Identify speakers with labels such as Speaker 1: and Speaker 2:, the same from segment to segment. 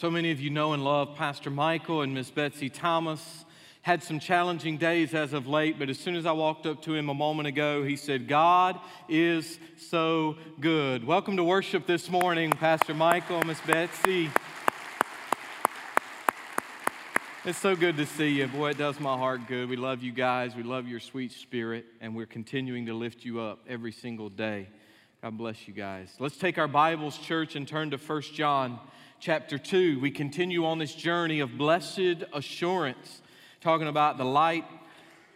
Speaker 1: So many of you know and love Pastor Michael and Miss Betsy Thomas. Had some challenging days as of late, but as soon as I walked up to him a moment ago, he said, God is so good. Welcome to worship this morning, Pastor Michael, Miss Betsy. It's so good to see you. Boy, it does my heart good. We love you guys. We love your sweet spirit, and we're continuing to lift you up every single day. God bless you guys. Let's take our Bibles, church, and turn to 1 John chapter 2. We continue on this journey of blessed assurance, talking about the light,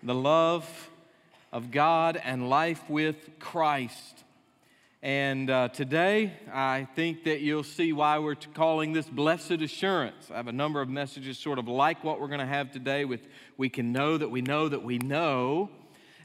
Speaker 1: the love of God, and life with Christ. And uh, today, I think that you'll see why we're calling this blessed assurance. I have a number of messages sort of like what we're going to have today with we can know that we know that we know.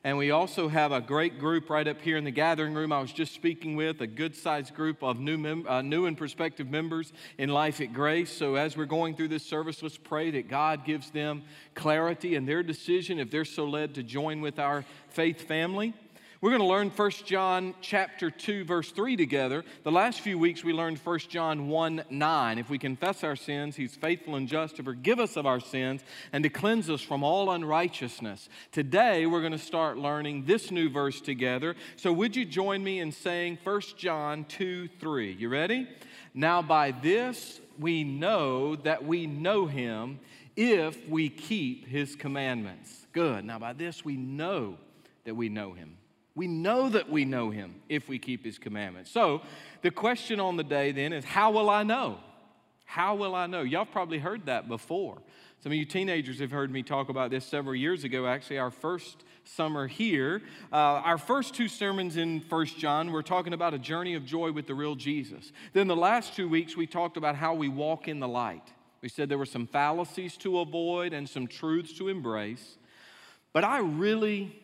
Speaker 1: And we also have a great group right up here in the gathering room I was just speaking with, a good sized group of new, mem- uh, new and prospective members in Life at Grace. So as we're going through this service, let's pray that God gives them clarity in their decision if they're so led to join with our faith family. We're going to learn 1 John chapter 2 verse 3 together. The last few weeks we learned 1 John 1 9. If we confess our sins, he's faithful and just to forgive us of our sins and to cleanse us from all unrighteousness. Today we're going to start learning this new verse together. So would you join me in saying 1 John 2 3? You ready? Now by this we know that we know him if we keep his commandments. Good. Now by this we know that we know him. We know that we know him if we keep his commandments. So the question on the day then is how will I know? How will I know? Y'all probably heard that before. Some of you teenagers have heard me talk about this several years ago, actually, our first summer here. Uh, our first two sermons in First John, we're talking about a journey of joy with the real Jesus. Then the last two weeks, we talked about how we walk in the light. We said there were some fallacies to avoid and some truths to embrace. But I really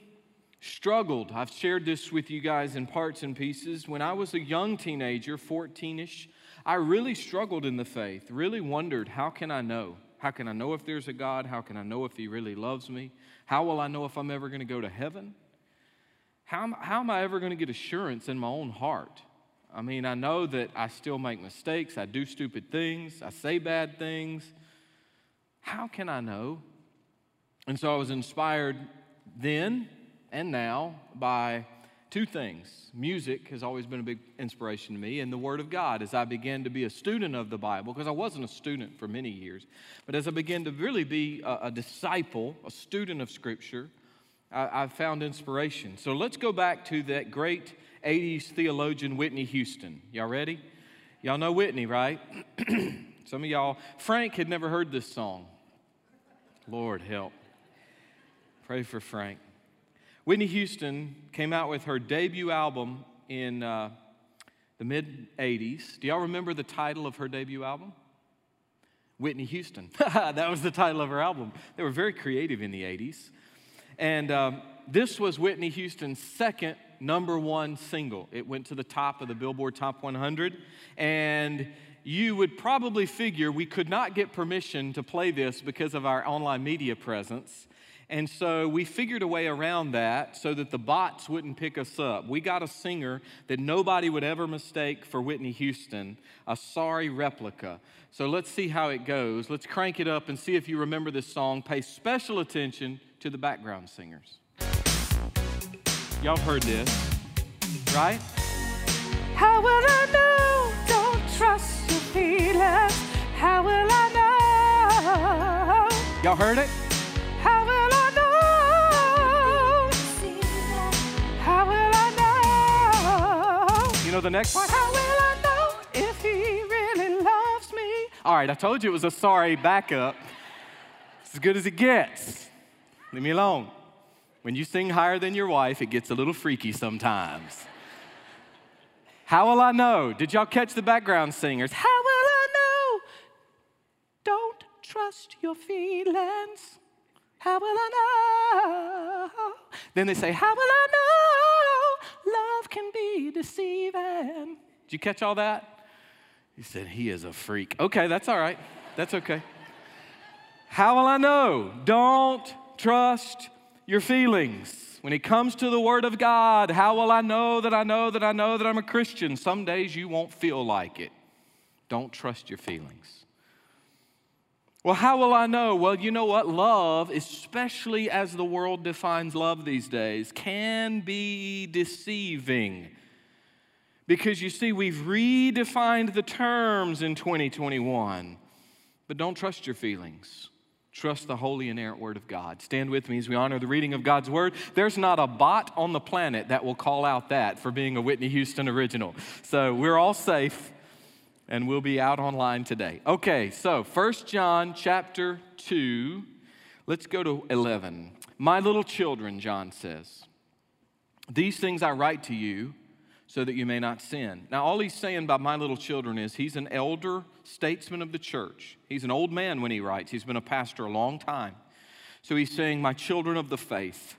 Speaker 1: struggled. I've shared this with you guys in parts and pieces. When I was a young teenager, 14 ish, I really struggled in the faith, really wondered how can I know? How can I know if there's a God? How can I know if He really loves me? How will I know if I'm ever going to go to heaven? How, how am I ever going to get assurance in my own heart? I mean, I know that I still make mistakes, I do stupid things, I say bad things. How can I know? And so I was inspired then and now by two things. Music has always been a big inspiration to me, and the Word of God as I began to be a student of the Bible, because I wasn't a student for many years, but as I began to really be a, a disciple, a student of Scripture, I, I found inspiration. So let's go back to that great 80s theologian, Whitney Houston. Y'all ready? Y'all know Whitney, right? Some of y'all, Frank had never heard this song. Lord help. Pray for Frank. Whitney Houston came out with her debut album in uh, the mid 80s. Do y'all remember the title of her debut album? Whitney Houston. that was the title of her album. They were very creative in the 80s. And um, this was Whitney Houston's second number one single. It went to the top of the Billboard Top 100. And you would probably figure we could not get permission to play this because of our online media presence. And so we figured a way around that so that the bots wouldn't pick us up. We got a singer that nobody would ever mistake for Whitney Houston, a sorry replica. So let's see how it goes. Let's crank it up and see if you remember this song. Pay special attention to the background singers. Y'all heard this, right?
Speaker 2: How will I know? Don't trust your feelings. How will I know?
Speaker 1: Y'all heard it?
Speaker 2: Know?
Speaker 1: The next part?
Speaker 2: How will I know if he really loves me?
Speaker 1: All right, I told you it was a sorry backup. It's as good as it gets. Leave me alone. When you sing higher than your wife, it gets a little freaky sometimes. How will I know? Did y'all catch the background singers? How will I know?
Speaker 2: Don't trust your feelings. How will I know?
Speaker 1: Then they say,
Speaker 2: How will I know? Can be deceiving.
Speaker 1: Did you catch all that? He said, He is a freak. Okay, that's all right. That's okay. How will I know? Don't trust your feelings. When it comes to the Word of God, how will I know that I know that I know that I'm a Christian? Some days you won't feel like it. Don't trust your feelings. Well, how will I know? Well, you know what? Love, especially as the world defines love these days, can be deceiving. Because you see, we've redefined the terms in 2021. But don't trust your feelings. Trust the holy inerrant word of God. Stand with me as we honor the reading of God's word. There's not a bot on the planet that will call out that for being a Whitney Houston original. So we're all safe and we'll be out online today. Okay, so First John chapter 2, let's go to 11. My little children, John says, these things I write to you so that you may not sin. Now, all he's saying by my little children is he's an elder statesman of the church. He's an old man when he writes, he's been a pastor a long time. So he's saying, My children of the faith.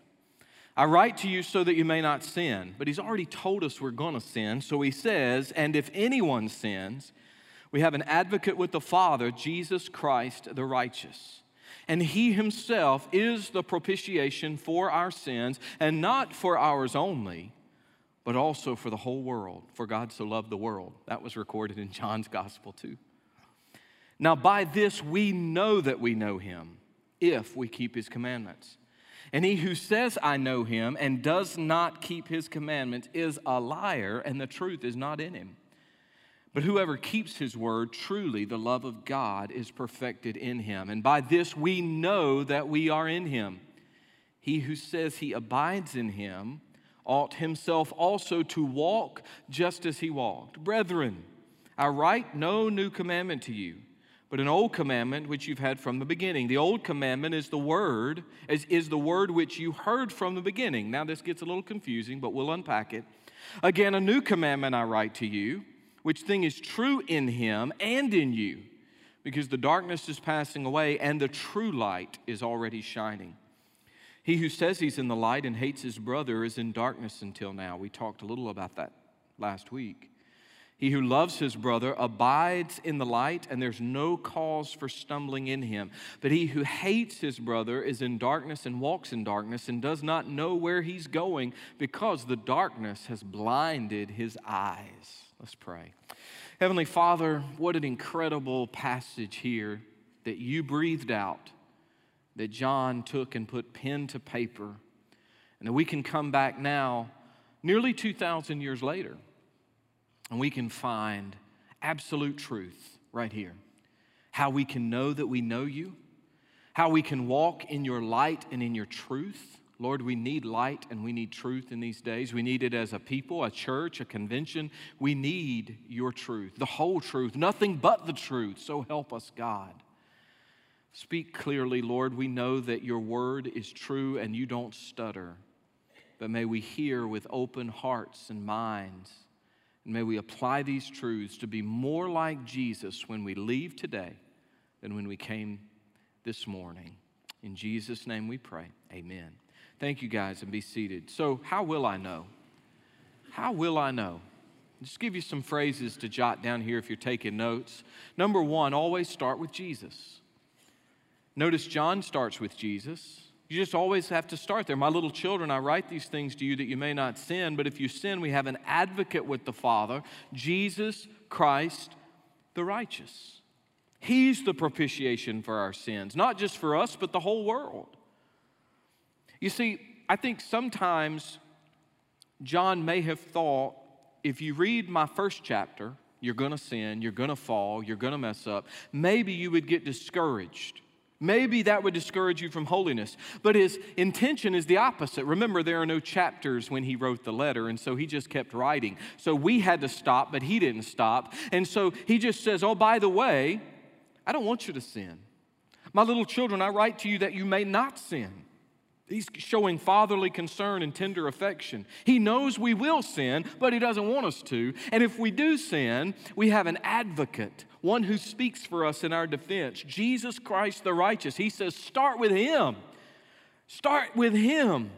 Speaker 1: I write to you so that you may not sin. But he's already told us we're going to sin. So he says, And if anyone sins, we have an advocate with the Father, Jesus Christ the righteous. And he himself is the propitiation for our sins, and not for ours only, but also for the whole world. For God so loved the world. That was recorded in John's gospel, too. Now, by this we know that we know him, if we keep his commandments. And he who says, I know him, and does not keep his commandments is a liar, and the truth is not in him. But whoever keeps his word, truly the love of God is perfected in him. And by this we know that we are in him. He who says he abides in him ought himself also to walk just as he walked. Brethren, I write no new commandment to you, but an old commandment which you've had from the beginning. The old commandment is the word, is, is the word which you heard from the beginning. Now this gets a little confusing, but we'll unpack it. Again, a new commandment I write to you which thing is true in him and in you, because the darkness is passing away and the true light is already shining. He who says he's in the light and hates his brother is in darkness until now. We talked a little about that last week. He who loves his brother abides in the light, and there's no cause for stumbling in him. But he who hates his brother is in darkness and walks in darkness and does not know where he's going because the darkness has blinded his eyes. Let's pray. Heavenly Father, what an incredible passage here that you breathed out, that John took and put pen to paper, and that we can come back now, nearly 2,000 years later, and we can find absolute truth right here. How we can know that we know you, how we can walk in your light and in your truth Lord, we need light and we need truth in these days. We need it as a people, a church, a convention. We need your truth, the whole truth, nothing but the truth. So help us, God. Speak clearly, Lord. We know that your word is true and you don't stutter. But may we hear with open hearts and minds. And may we apply these truths to be more like Jesus when we leave today than when we came this morning. In Jesus' name we pray. Amen. Thank you guys and be seated. So, how will I know? How will I know? Just give you some phrases to jot down here if you're taking notes. Number one, always start with Jesus. Notice John starts with Jesus. You just always have to start there. My little children, I write these things to you that you may not sin, but if you sin, we have an advocate with the Father, Jesus Christ the righteous. He's the propitiation for our sins, not just for us, but the whole world. You see, I think sometimes John may have thought if you read my first chapter, you're going to sin, you're going to fall, you're going to mess up. Maybe you would get discouraged. Maybe that would discourage you from holiness. But his intention is the opposite. Remember, there are no chapters when he wrote the letter, and so he just kept writing. So we had to stop, but he didn't stop. And so he just says, Oh, by the way, I don't want you to sin. My little children, I write to you that you may not sin. He's showing fatherly concern and tender affection. He knows we will sin, but He doesn't want us to. And if we do sin, we have an advocate, one who speaks for us in our defense Jesus Christ the righteous. He says, start with Him. Start with Him.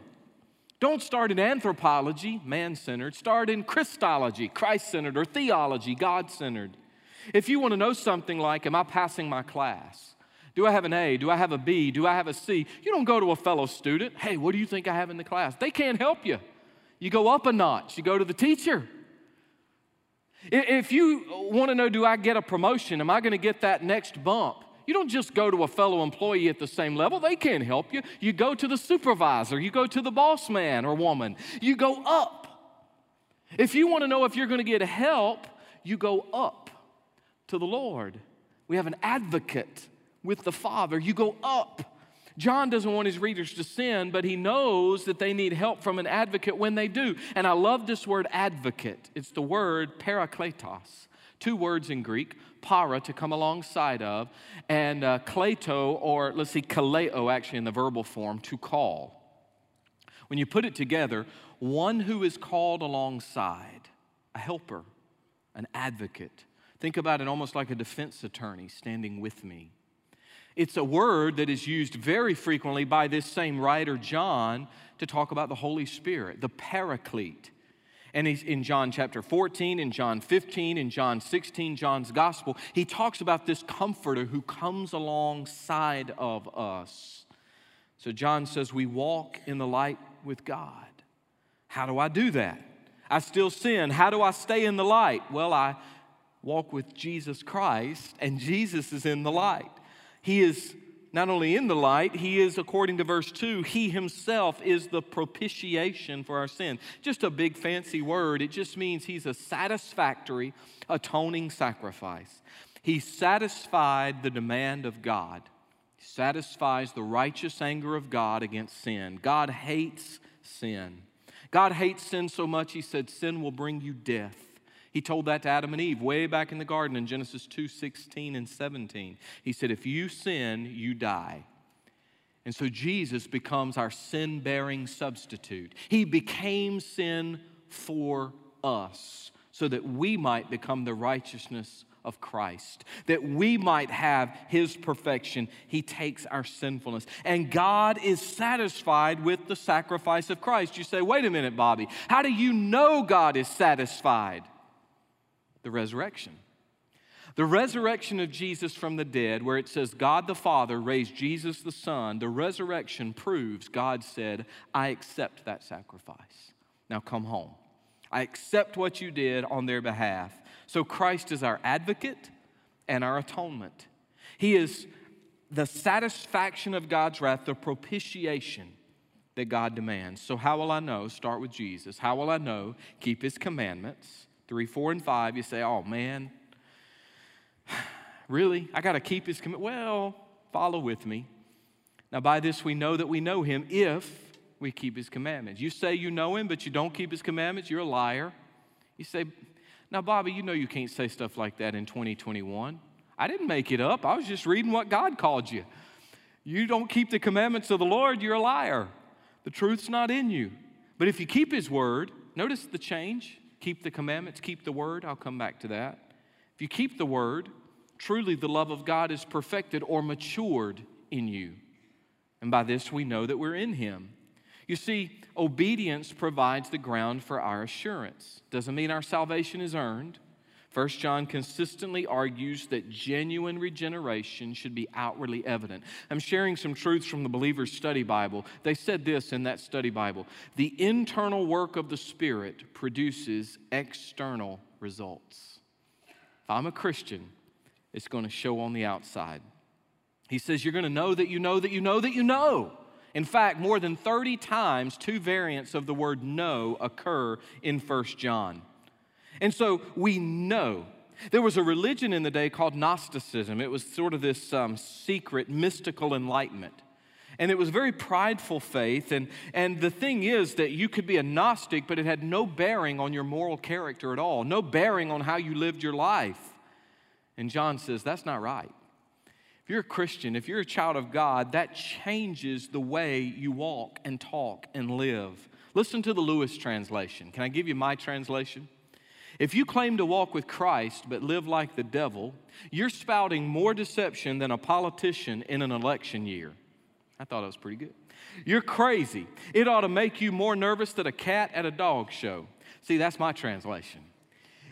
Speaker 1: Don't start in anthropology, man centered. Start in Christology, Christ centered, or theology, God centered. If you want to know something like, Am I passing my class? Do I have an A? Do I have a B? Do I have a C? You don't go to a fellow student, hey, what do you think I have in the class? They can't help you. You go up a notch, you go to the teacher. If you want to know, do I get a promotion? Am I going to get that next bump? You don't just go to a fellow employee at the same level, they can't help you. You go to the supervisor, you go to the boss man or woman, you go up. If you want to know if you're going to get help, you go up to the Lord. We have an advocate with the Father. You go up. John doesn't want his readers to sin, but he knows that they need help from an advocate when they do. And I love this word advocate. It's the word parakletos. Two words in Greek, para, to come alongside of, and uh, kleto, or let's see, kaleo, actually in the verbal form, to call. When you put it together, one who is called alongside, a helper, an advocate. Think about it almost like a defense attorney standing with me. It's a word that is used very frequently by this same writer, John, to talk about the Holy Spirit, the paraclete. And he's in John chapter 14, in John 15, in John 16, John's gospel, he talks about this comforter who comes alongside of us. So John says, We walk in the light with God. How do I do that? I still sin. How do I stay in the light? Well, I walk with Jesus Christ, and Jesus is in the light. He is not only in the light, he is, according to verse 2, he himself is the propitiation for our sin. Just a big fancy word. It just means he's a satisfactory, atoning sacrifice. He satisfied the demand of God, he satisfies the righteous anger of God against sin. God hates sin. God hates sin so much, he said, sin will bring you death. He told that to Adam and Eve way back in the garden in Genesis 2 16 and 17. He said, If you sin, you die. And so Jesus becomes our sin bearing substitute. He became sin for us so that we might become the righteousness of Christ, that we might have His perfection. He takes our sinfulness. And God is satisfied with the sacrifice of Christ. You say, wait a minute, Bobby, how do you know God is satisfied? The resurrection. The resurrection of Jesus from the dead, where it says God the Father raised Jesus the Son, the resurrection proves God said, I accept that sacrifice. Now come home. I accept what you did on their behalf. So Christ is our advocate and our atonement. He is the satisfaction of God's wrath, the propitiation that God demands. So, how will I know? Start with Jesus. How will I know? Keep his commandments. 3, 4, and 5, you say, oh man, really? I got to keep his command. Well, follow with me. Now, by this we know that we know him if we keep his commandments. You say you know him, but you don't keep his commandments, you're a liar. You say, now, Bobby, you know you can't say stuff like that in 2021. I didn't make it up. I was just reading what God called you. You don't keep the commandments of the Lord, you're a liar. The truth's not in you. But if you keep his word, notice the change keep the commandments, keep the word. I'll come back to that. If you keep the word, truly the love of God is perfected or matured in you. And by this we know that we're in Him. You see, obedience provides the ground for our assurance. Doesn't mean our salvation is earned. First John consistently argues that genuine regeneration should be outwardly evident. I'm sharing some truths from the Believer's Study Bible. They said this in that study Bible The internal work of the Spirit produces external results. If I'm a Christian, it's going to show on the outside. He says, You're going to know that you know that you know that you know. In fact, more than 30 times, two variants of the word know occur in First John. And so we know. There was a religion in the day called Gnosticism. It was sort of this um, secret, mystical enlightenment. And it was very prideful faith. And, and the thing is that you could be a Gnostic, but it had no bearing on your moral character at all, no bearing on how you lived your life. And John says, that's not right. If you're a Christian, if you're a child of God, that changes the way you walk and talk and live. Listen to the Lewis translation. Can I give you my translation? If you claim to walk with Christ but live like the devil, you're spouting more deception than a politician in an election year. I thought that was pretty good. You're crazy. It ought to make you more nervous than a cat at a dog show. See, that's my translation.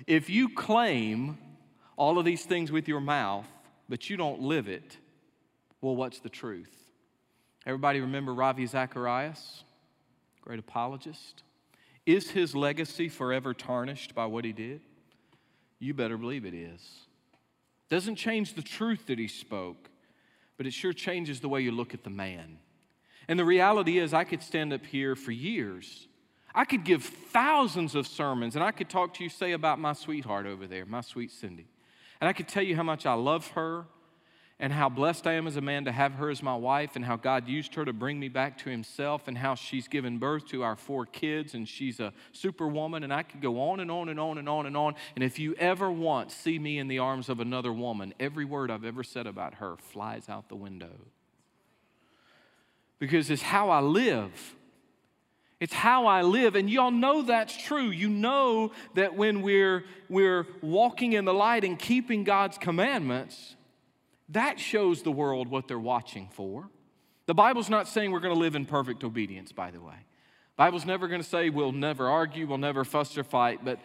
Speaker 1: If you claim all of these things with your mouth, but you don't live it, well, what's the truth? Everybody remember Ravi Zacharias, great apologist? Is his legacy forever tarnished by what he did? You better believe it is. Doesn't change the truth that he spoke, but it sure changes the way you look at the man. And the reality is, I could stand up here for years. I could give thousands of sermons, and I could talk to you, say, about my sweetheart over there, my sweet Cindy. And I could tell you how much I love her and how blessed I am as a man to have her as my wife, and how God used her to bring me back to Himself, and how she's given birth to our four kids, and she's a superwoman. And I could go on and on and on and on and on. And if you ever once see me in the arms of another woman, every word I've ever said about her flies out the window. Because it's how I live. It's how I live. And y'all know that's true. You know that when we're, we're walking in the light and keeping God's commandments, that shows the world what they're watching for. The Bible's not saying we're going to live in perfect obedience, by the way. Bible's never going to say we'll never argue, we'll never fuss or fight, but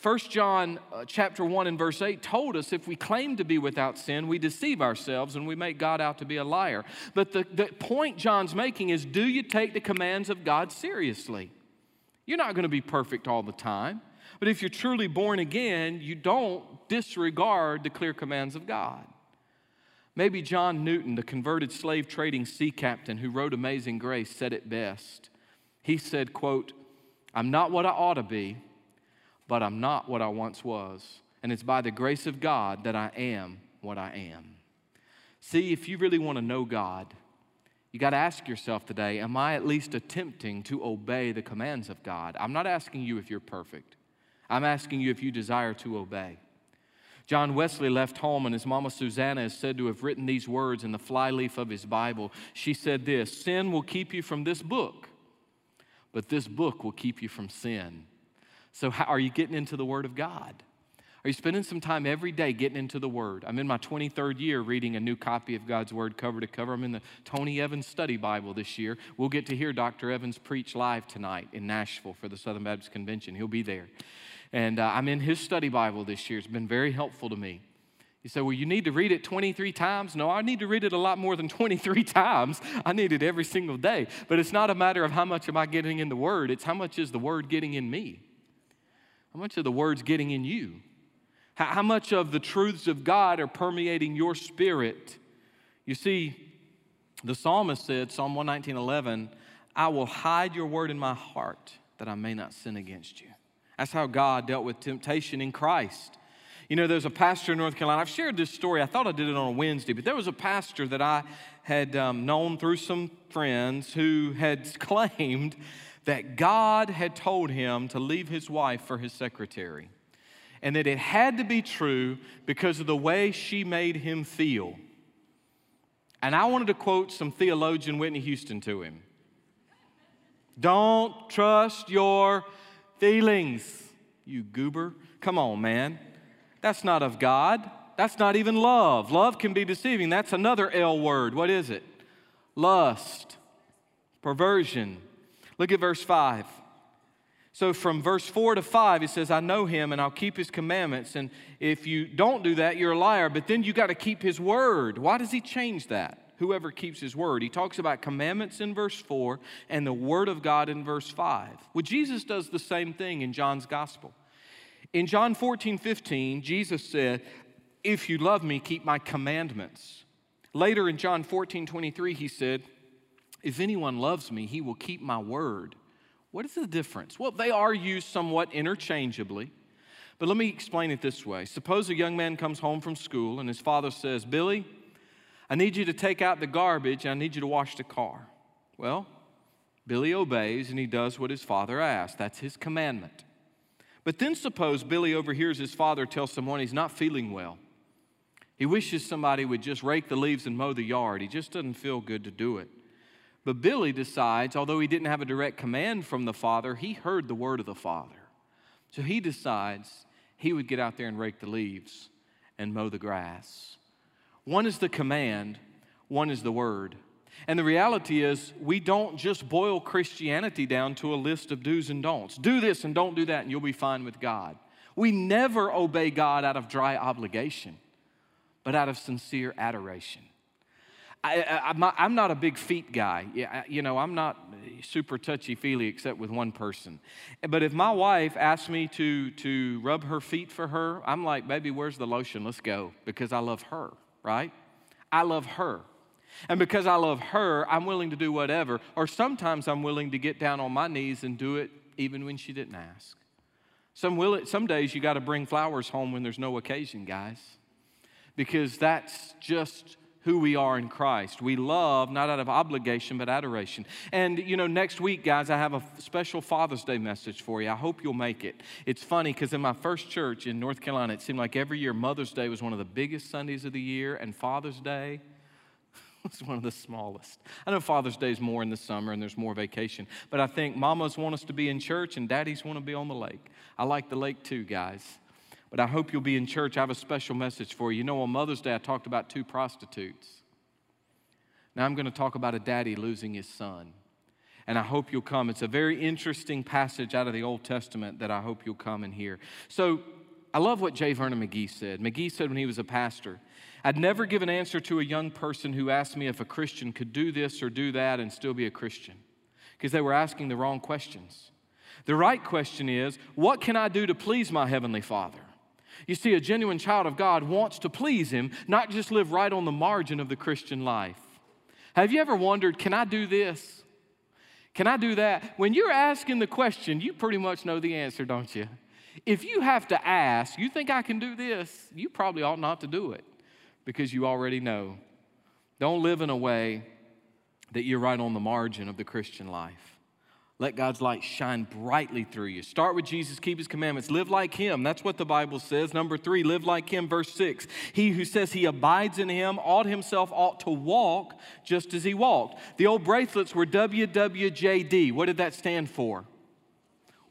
Speaker 1: 1 John uh, chapter 1 and verse 8 told us if we claim to be without sin, we deceive ourselves and we make God out to be a liar. But the, the point John's making is do you take the commands of God seriously? You're not going to be perfect all the time. But if you're truly born again, you don't disregard the clear commands of God. Maybe John Newton, the converted slave trading sea captain who wrote Amazing Grace, said it best. He said, quote, I'm not what I ought to be, but I'm not what I once was. And it's by the grace of God that I am what I am. See, if you really want to know God, you got to ask yourself today, am I at least attempting to obey the commands of God? I'm not asking you if you're perfect. I'm asking you if you desire to obey. John Wesley left home, and his mama Susanna is said to have written these words in the flyleaf of his Bible. She said this Sin will keep you from this book, but this book will keep you from sin. So, how are you getting into the Word of God? Are you spending some time every day getting into the Word? I'm in my 23rd year reading a new copy of God's Word cover to cover. I'm in the Tony Evans Study Bible this year. We'll get to hear Dr. Evans preach live tonight in Nashville for the Southern Baptist Convention. He'll be there. And uh, I'm in his study Bible this year. It's been very helpful to me. He said, well, you need to read it 23 times. No, I need to read it a lot more than 23 times. I need it every single day. But it's not a matter of how much am I getting in the Word, it's how much is the Word getting in me? How much of the Word's getting in you? How, how much of the truths of God are permeating your spirit? You see, the psalmist said, Psalm 119 11, I will hide your word in my heart that I may not sin against you. That's how God dealt with temptation in Christ. You know, there's a pastor in North Carolina. I've shared this story. I thought I did it on a Wednesday, but there was a pastor that I had um, known through some friends who had claimed that God had told him to leave his wife for his secretary, and that it had to be true because of the way she made him feel. And I wanted to quote some theologian Whitney Houston to him Don't trust your feelings, you goober. Come on, man. That's not of God. That's not even love. Love can be deceiving. That's another L word. What is it? Lust, perversion. Look at verse 5. So from verse 4 to 5, he says, I know him and I'll keep his commandments. And if you don't do that, you're a liar. But then you got to keep his word. Why does he change that? Whoever keeps his word. He talks about commandments in verse 4 and the word of God in verse 5. Well, Jesus does the same thing in John's gospel. In John 14, 15, Jesus said, If you love me, keep my commandments. Later in John 14, 23, he said, If anyone loves me, he will keep my word. What is the difference? Well, they are used somewhat interchangeably. But let me explain it this way. Suppose a young man comes home from school and his father says, Billy, I need you to take out the garbage. I need you to wash the car. Well, Billy obeys and he does what his father asks. That's his commandment. But then suppose Billy overhears his father tell someone he's not feeling well. He wishes somebody would just rake the leaves and mow the yard. He just doesn't feel good to do it. But Billy decides, although he didn't have a direct command from the father, he heard the word of the father. So he decides he would get out there and rake the leaves and mow the grass. One is the command, one is the word. And the reality is, we don't just boil Christianity down to a list of do's and don'ts. Do this and don't do that, and you'll be fine with God. We never obey God out of dry obligation, but out of sincere adoration. I, am not a big feet guy. You know, I'm not super touchy feely except with one person. But if my wife asks me to, to rub her feet for her, I'm like, baby, where's the lotion? Let's go, because I love her right? I love her. And because I love her, I'm willing to do whatever. Or sometimes I'm willing to get down on my knees and do it even when she didn't ask. Some, will, it, some days you got to bring flowers home when there's no occasion, guys, because that's just who we are in Christ. We love not out of obligation, but adoration. And, you know, next week, guys, I have a special Father's Day message for you. I hope you'll make it. It's funny because in my first church in North Carolina, it seemed like every year Mother's Day was one of the biggest Sundays of the year, and Father's Day was one of the smallest. I know Father's Day is more in the summer and there's more vacation, but I think mamas want us to be in church and daddies want to be on the lake. I like the lake too, guys but I hope you'll be in church. I have a special message for you. You know, on Mother's Day, I talked about two prostitutes. Now I'm going to talk about a daddy losing his son. And I hope you'll come. It's a very interesting passage out of the Old Testament that I hope you'll come and hear. So I love what J. Vernon McGee said. McGee said when he was a pastor, I'd never give an answer to a young person who asked me if a Christian could do this or do that and still be a Christian, because they were asking the wrong questions. The right question is, what can I do to please my Heavenly Father? You see, a genuine child of God wants to please Him, not just live right on the margin of the Christian life. Have you ever wondered, can I do this? Can I do that? When you're asking the question, you pretty much know the answer, don't you? If you have to ask, you think I can do this, you probably ought not to do it because you already know. Don't live in a way that you're right on the margin of the Christian life. Let God's light shine brightly through you. Start with Jesus, keep his commandments, live like him. That's what the Bible says. Number three, live like him. Verse six, he who says he abides in him ought himself ought to walk just as he walked. The old bracelets were WWJD. What did that stand for?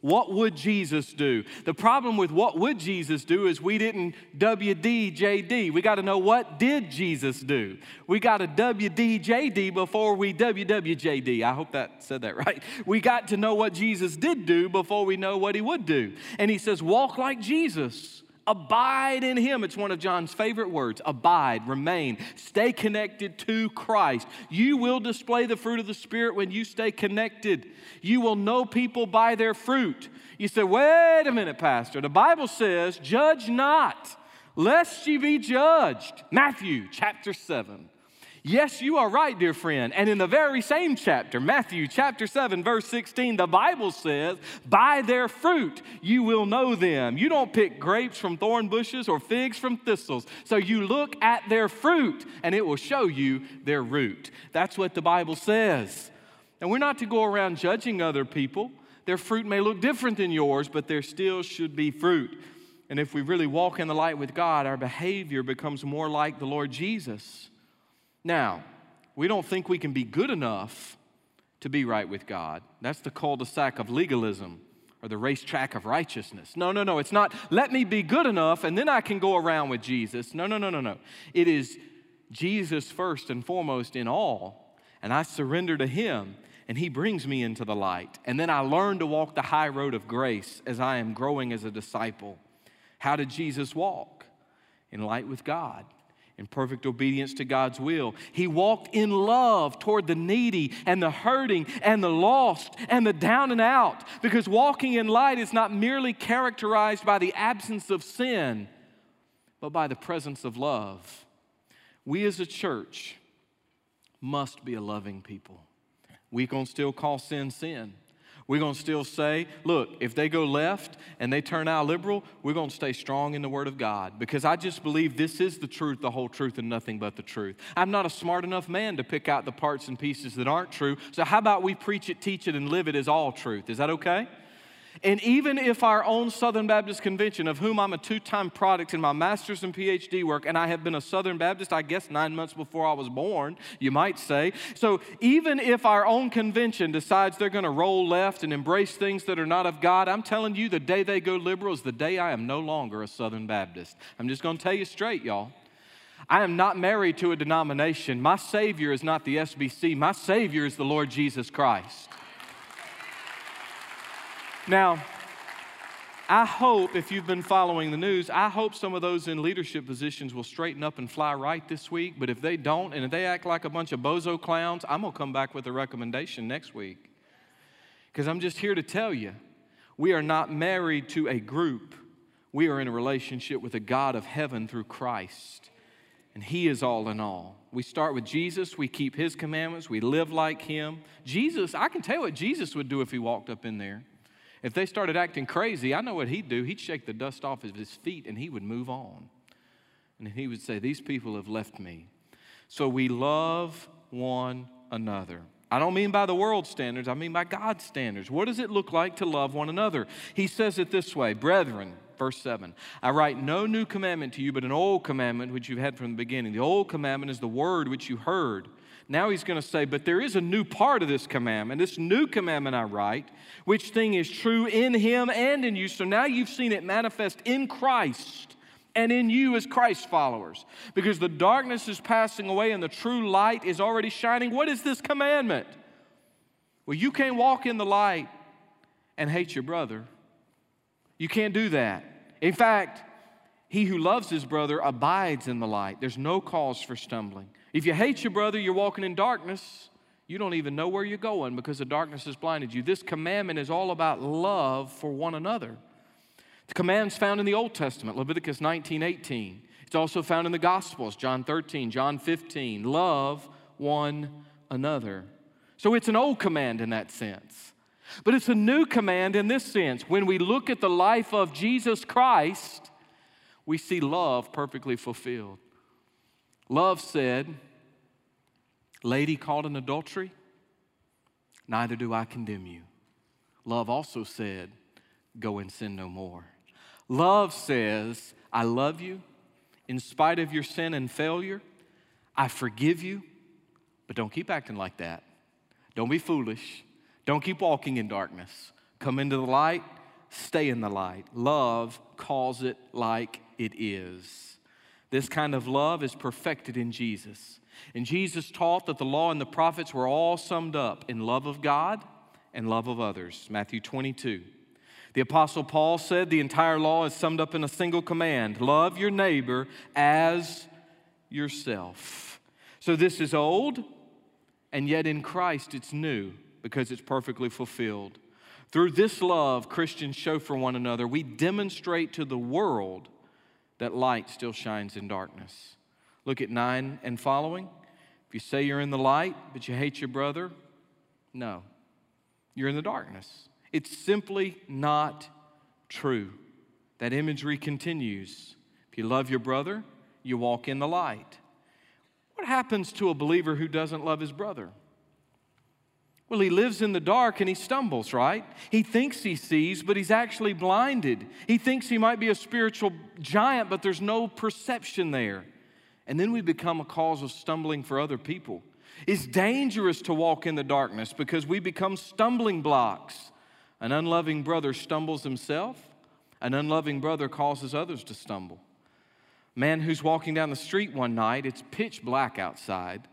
Speaker 1: What would Jesus do? The problem with what would Jesus do is we didn't WDJD. We got to know what did Jesus do. We got a WDJD before we WWJD. I hope that said that right. We got to know what Jesus did do before we know what he would do. And he says, walk like Jesus. Abide in Him. It's one of John's favorite words. Abide, remain, stay connected to Christ. You will display the fruit of the Spirit when you stay connected. You will know people by their fruit. You say, wait a minute, Pastor. The Bible says, judge not, lest ye be judged. Matthew chapter 7. Yes, you are right, dear friend. And in the very same chapter, Matthew chapter 7, verse 16, the Bible says, By their fruit you will know them. You don't pick grapes from thorn bushes or figs from thistles. So you look at their fruit and it will show you their root. That's what the Bible says. And we're not to go around judging other people. Their fruit may look different than yours, but there still should be fruit. And if we really walk in the light with God, our behavior becomes more like the Lord Jesus. Now, we don't think we can be good enough to be right with God. That's the cul de sac of legalism or the racetrack of righteousness. No, no, no. It's not let me be good enough and then I can go around with Jesus. No, no, no, no, no. It is Jesus first and foremost in all, and I surrender to Him, and He brings me into the light. And then I learn to walk the high road of grace as I am growing as a disciple. How did Jesus walk? In light with God in perfect obedience to God's will. He walked in love toward the needy and the hurting and the lost and the down and out because walking in light is not merely characterized by the absence of sin, but by the presence of love. We as a church must be a loving people. We can still call sin sin. We're going to still say, look, if they go left and they turn out liberal, we're going to stay strong in the Word of God because I just believe this is the truth, the whole truth, and nothing but the truth. I'm not a smart enough man to pick out the parts and pieces that aren't true. So, how about we preach it, teach it, and live it as all truth? Is that okay? And even if our own Southern Baptist Convention, of whom I'm a two time product in my master's and PhD work, and I have been a Southern Baptist, I guess, nine months before I was born, you might say. So even if our own convention decides they're going to roll left and embrace things that are not of God, I'm telling you, the day they go liberal is the day I am no longer a Southern Baptist. I'm just going to tell you straight, y'all. I am not married to a denomination. My Savior is not the SBC, my Savior is the Lord Jesus Christ. Now, I hope, if you've been following the news, I hope some of those in leadership positions will straighten up and fly right this week. But if they don't, and if they act like a bunch of bozo clowns, I'm going to come back with a recommendation next week. Because I'm just here to tell you we are not married to a group, we are in a relationship with a God of heaven through Christ. and He is all in all. We start with Jesus, we keep His commandments, we live like Him. Jesus, I can tell you what Jesus would do if He walked up in there. If they started acting crazy, I know what He'd do. He'd shake the dust off of His feet and He would move on. And He would say, These people have left me. So we love one another. I don't mean by the world standards, I mean by God's standards. What does it look like to love one another? He says it this way Brethren, verse 7 I write no new commandment to you, but an old commandment which you've had from the beginning. The old commandment is the word which you heard. Now he's going to say, But there is a new part of this commandment. This new commandment I write, which thing is true in him and in you. So now you've seen it manifest in Christ and in you as Christ followers. Because the darkness is passing away and the true light is already shining. What is this commandment? Well, you can't walk in the light and hate your brother. You can't do that. In fact, he who loves his brother abides in the light. There's no cause for stumbling. If you hate your brother, you're walking in darkness. You don't even know where you're going because the darkness has blinded you. This commandment is all about love for one another. The command's found in the Old Testament, Leviticus 19, 18. It's also found in the Gospels, John 13, John 15. Love one another. So it's an old command in that sense. But it's a new command in this sense. When we look at the life of Jesus Christ, we see love perfectly fulfilled. Love said, Lady caught in adultery, neither do I condemn you. Love also said, Go and sin no more. Love says, I love you in spite of your sin and failure. I forgive you, but don't keep acting like that. Don't be foolish. Don't keep walking in darkness. Come into the light, stay in the light. Love calls it like it is. This kind of love is perfected in Jesus. And Jesus taught that the law and the prophets were all summed up in love of God and love of others. Matthew 22. The Apostle Paul said the entire law is summed up in a single command love your neighbor as yourself. So this is old, and yet in Christ it's new because it's perfectly fulfilled. Through this love Christians show for one another, we demonstrate to the world that light still shines in darkness. Look at 9 and following. If you say you're in the light, but you hate your brother, no, you're in the darkness. It's simply not true. That imagery continues. If you love your brother, you walk in the light. What happens to a believer who doesn't love his brother? Well, he lives in the dark and he stumbles, right? He thinks he sees, but he's actually blinded. He thinks he might be a spiritual giant, but there's no perception there. And then we become a cause of stumbling for other people. It's dangerous to walk in the darkness because we become stumbling blocks. An unloving brother stumbles himself, an unloving brother causes others to stumble. Man who's walking down the street one night, it's pitch black outside,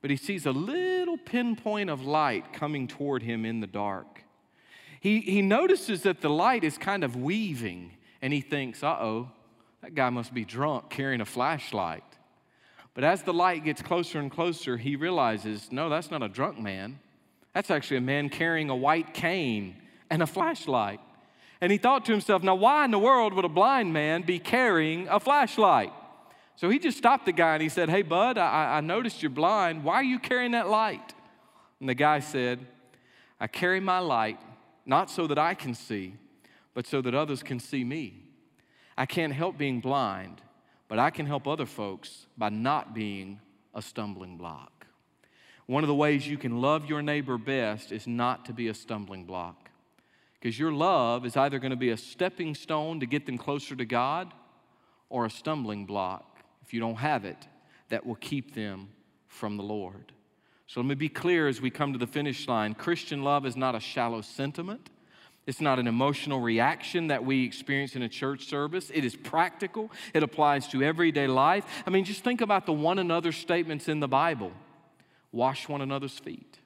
Speaker 1: but he sees a little pinpoint of light coming toward him in the dark. He, he notices that the light is kind of weaving, and he thinks, uh oh, that guy must be drunk carrying a flashlight. But as the light gets closer and closer, he realizes, no, that's not a drunk man. That's actually a man carrying a white cane and a flashlight. And he thought to himself, now, why in the world would a blind man be carrying a flashlight? So he just stopped the guy and he said, Hey, bud, I, I noticed you're blind. Why are you carrying that light? And the guy said, I carry my light not so that I can see, but so that others can see me. I can't help being blind, but I can help other folks by not being a stumbling block. One of the ways you can love your neighbor best is not to be a stumbling block. Because your love is either going to be a stepping stone to get them closer to God or a stumbling block, if you don't have it, that will keep them from the Lord. So let me be clear as we come to the finish line Christian love is not a shallow sentiment. It's not an emotional reaction that we experience in a church service. It is practical. It applies to everyday life. I mean, just think about the one another statements in the Bible wash one another's feet,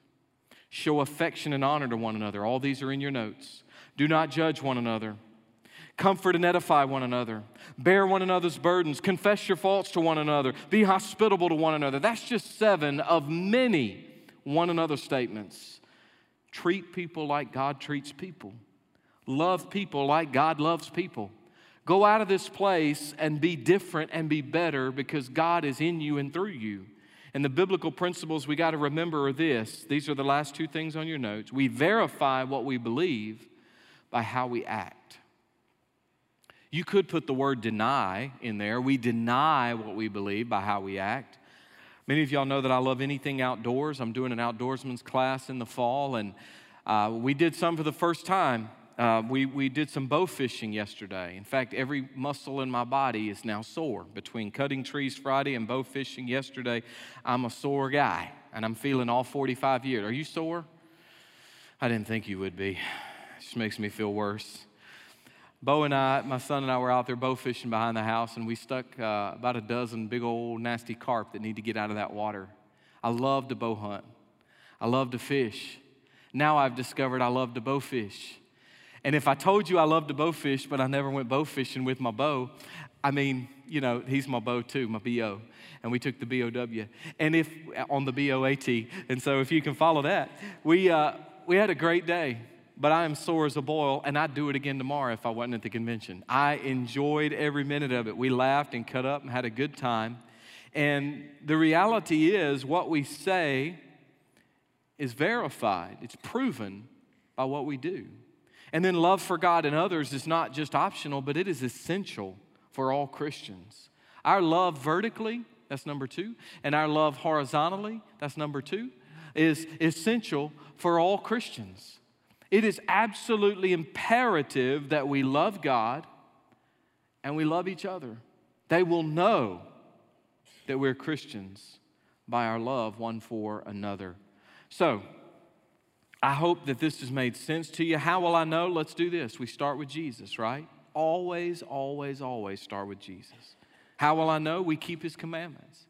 Speaker 1: show affection and honor to one another. All these are in your notes. Do not judge one another. Comfort and edify one another. Bear one another's burdens. Confess your faults to one another. Be hospitable to one another. That's just seven of many one another statements. Treat people like God treats people. Love people like God loves people. Go out of this place and be different and be better because God is in you and through you. And the biblical principles we got to remember are this these are the last two things on your notes. We verify what we believe by how we act. You could put the word deny in there. We deny what we believe by how we act. Many of y'all know that I love anything outdoors. I'm doing an outdoorsman's class in the fall, and uh, we did some for the first time. Uh, we, we did some bow fishing yesterday. In fact, every muscle in my body is now sore. Between cutting trees Friday and bow fishing yesterday, I'm a sore guy, and I'm feeling all 45 years. Are you sore? I didn't think you would be. It just makes me feel worse. Bo and I, my son and I were out there bow fishing behind the house, and we stuck uh, about a dozen big old nasty carp that need to get out of that water. I love to bow hunt. I love to fish. Now I've discovered I love to bow fish. And if I told you I love to bow fish, but I never went bow fishing with my bow, I mean, you know, he's my bow too, my BO. And we took the BOW. And if, on the BOAT. And so if you can follow that, we, uh, we had a great day but I am sore as a boil, and I'd do it again tomorrow if I wasn't at the convention. I enjoyed every minute of it. We laughed and cut up and had a good time. And the reality is, what we say is verified, it's proven by what we do. And then love for God and others is not just optional, but it is essential for all Christians. Our love vertically, that's number two, and our love horizontally, that's number two, is essential for all Christians. It is absolutely imperative that we love God and we love each other. They will know that we're Christians by our love one for another. So, I hope that this has made sense to you. How will I know? Let's do this. We start with Jesus, right? Always, always, always start with Jesus. How will I know? We keep his commandments.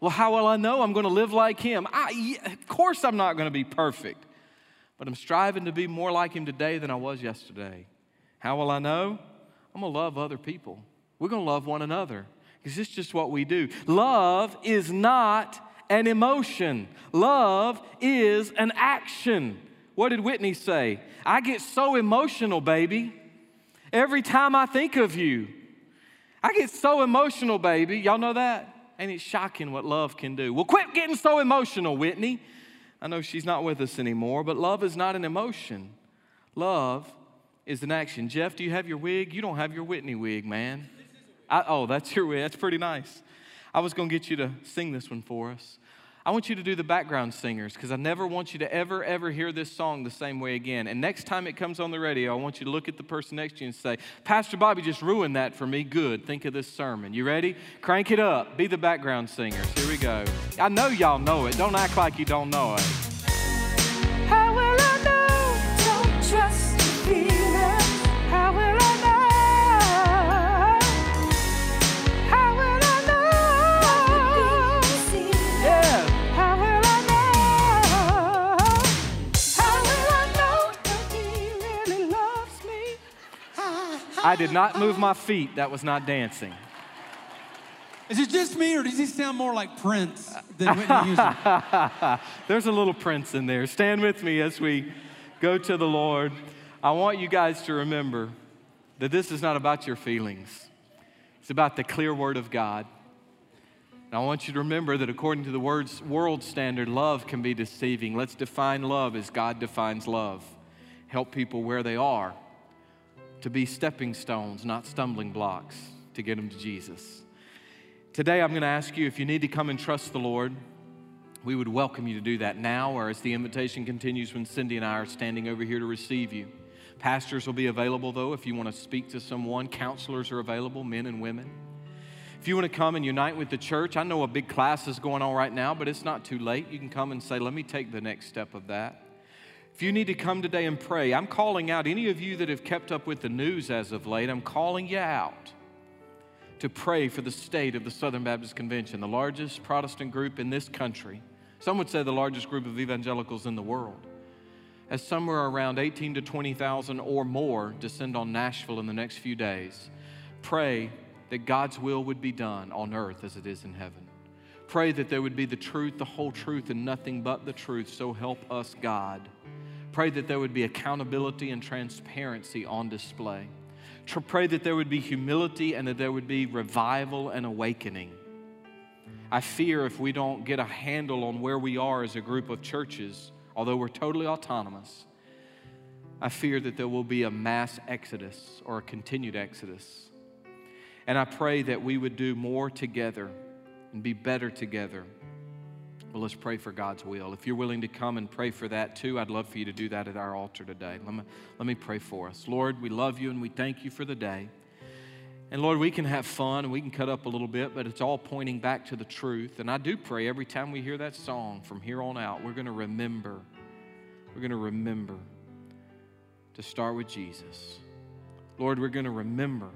Speaker 1: Well, how will I know I'm going to live like him? I, of course, I'm not going to be perfect but I'm striving to be more like him today than I was yesterday. How will I know? I'm going to love other people. We're going to love one another because it's just what we do. Love is not an emotion, love is an action. What did Whitney say? I get so emotional, baby, every time I think of you. I get so emotional, baby. Y'all know that? Ain't it shocking what love can do? Well, quit getting so emotional, Whitney. I know she's not with us anymore, but love is not an emotion. Love is an action. Jeff, do you have your wig? You don't have your Whitney wig, man. I, oh, that's your wig. That's pretty nice. I was going to get you to sing this one for us. I want you to do the background singers because I never want you to ever, ever hear this song the same way again. And next time it comes on the radio, I want you to look at the person next to you and say, Pastor Bobby just ruined that for me. Good. Think of this sermon. You ready? Crank it up. Be the background singers. Here we go. I know y'all know it. Don't act like you don't know it. I did not move my feet. That was not dancing.
Speaker 3: Is it just me, or does he sound more like Prince than Whitney Houston?
Speaker 1: There's a little prince in there. Stand with me as we go to the Lord. I want you guys to remember that this is not about your feelings, it's about the clear word of God. And I want you to remember that according to the word's world standard, love can be deceiving. Let's define love as God defines love. Help people where they are to be stepping stones, not stumbling blocks, to get them to Jesus. Today, I'm going to ask you if you need to come and trust the Lord, we would welcome you to do that now or as the invitation continues when Cindy and I are standing over here to receive you. Pastors will be available, though, if you want to speak to someone. Counselors are available, men and women. If you want to come and unite with the church, I know a big class is going on right now, but it's not too late. You can come and say, Let me take the next step of that. If you need to come today and pray, I'm calling out any of you that have kept up with the news as of late, I'm calling you out to pray for the state of the Southern Baptist Convention, the largest Protestant group in this country. Some would say the largest group of evangelicals in the world. As somewhere around 18 to 20,000 or more descend on Nashville in the next few days, pray that God's will would be done on earth as it is in heaven. Pray that there would be the truth, the whole truth, and nothing but the truth. So help us, God. Pray that there would be accountability and transparency on display. Tr- Pray that there would be humility and that there would be revival and awakening. I fear if we don't get a handle on where we are as a group of churches, although we're totally autonomous, I fear that there will be a mass exodus or a continued exodus. And I pray that we would do more together and be better together. Well, let's pray for God's will. If you're willing to come and pray for that too, I'd love for you to do that at our altar today. Let me, let me pray for us. Lord, we love you and we thank you for the day. And Lord, we can have fun and we can cut up a little bit, but it's all pointing back to the truth. And I do pray every time we hear that song from here on out, we're going to remember. We're going to remember to start with Jesus. Lord, we're going to remember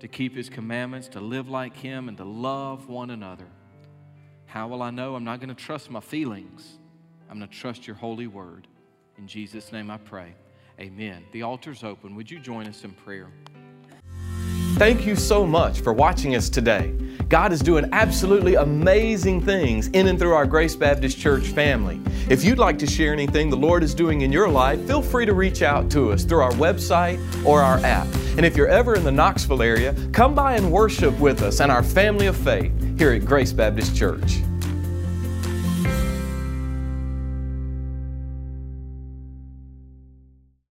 Speaker 1: to keep his commandments, to live like him, and to love one another. How will I know? I'm not going to trust my feelings. I'm going to trust your holy word. In Jesus' name I pray. Amen. The altar's open. Would you join us in prayer?
Speaker 4: Thank you so much for watching us today. God is doing absolutely amazing things in and through our Grace Baptist Church family. If you'd like to share anything the Lord is doing in your life, feel free to reach out to us through our website or our app. And if you're ever in the Knoxville area, come by and worship with us and our family of faith here at Grace Baptist Church.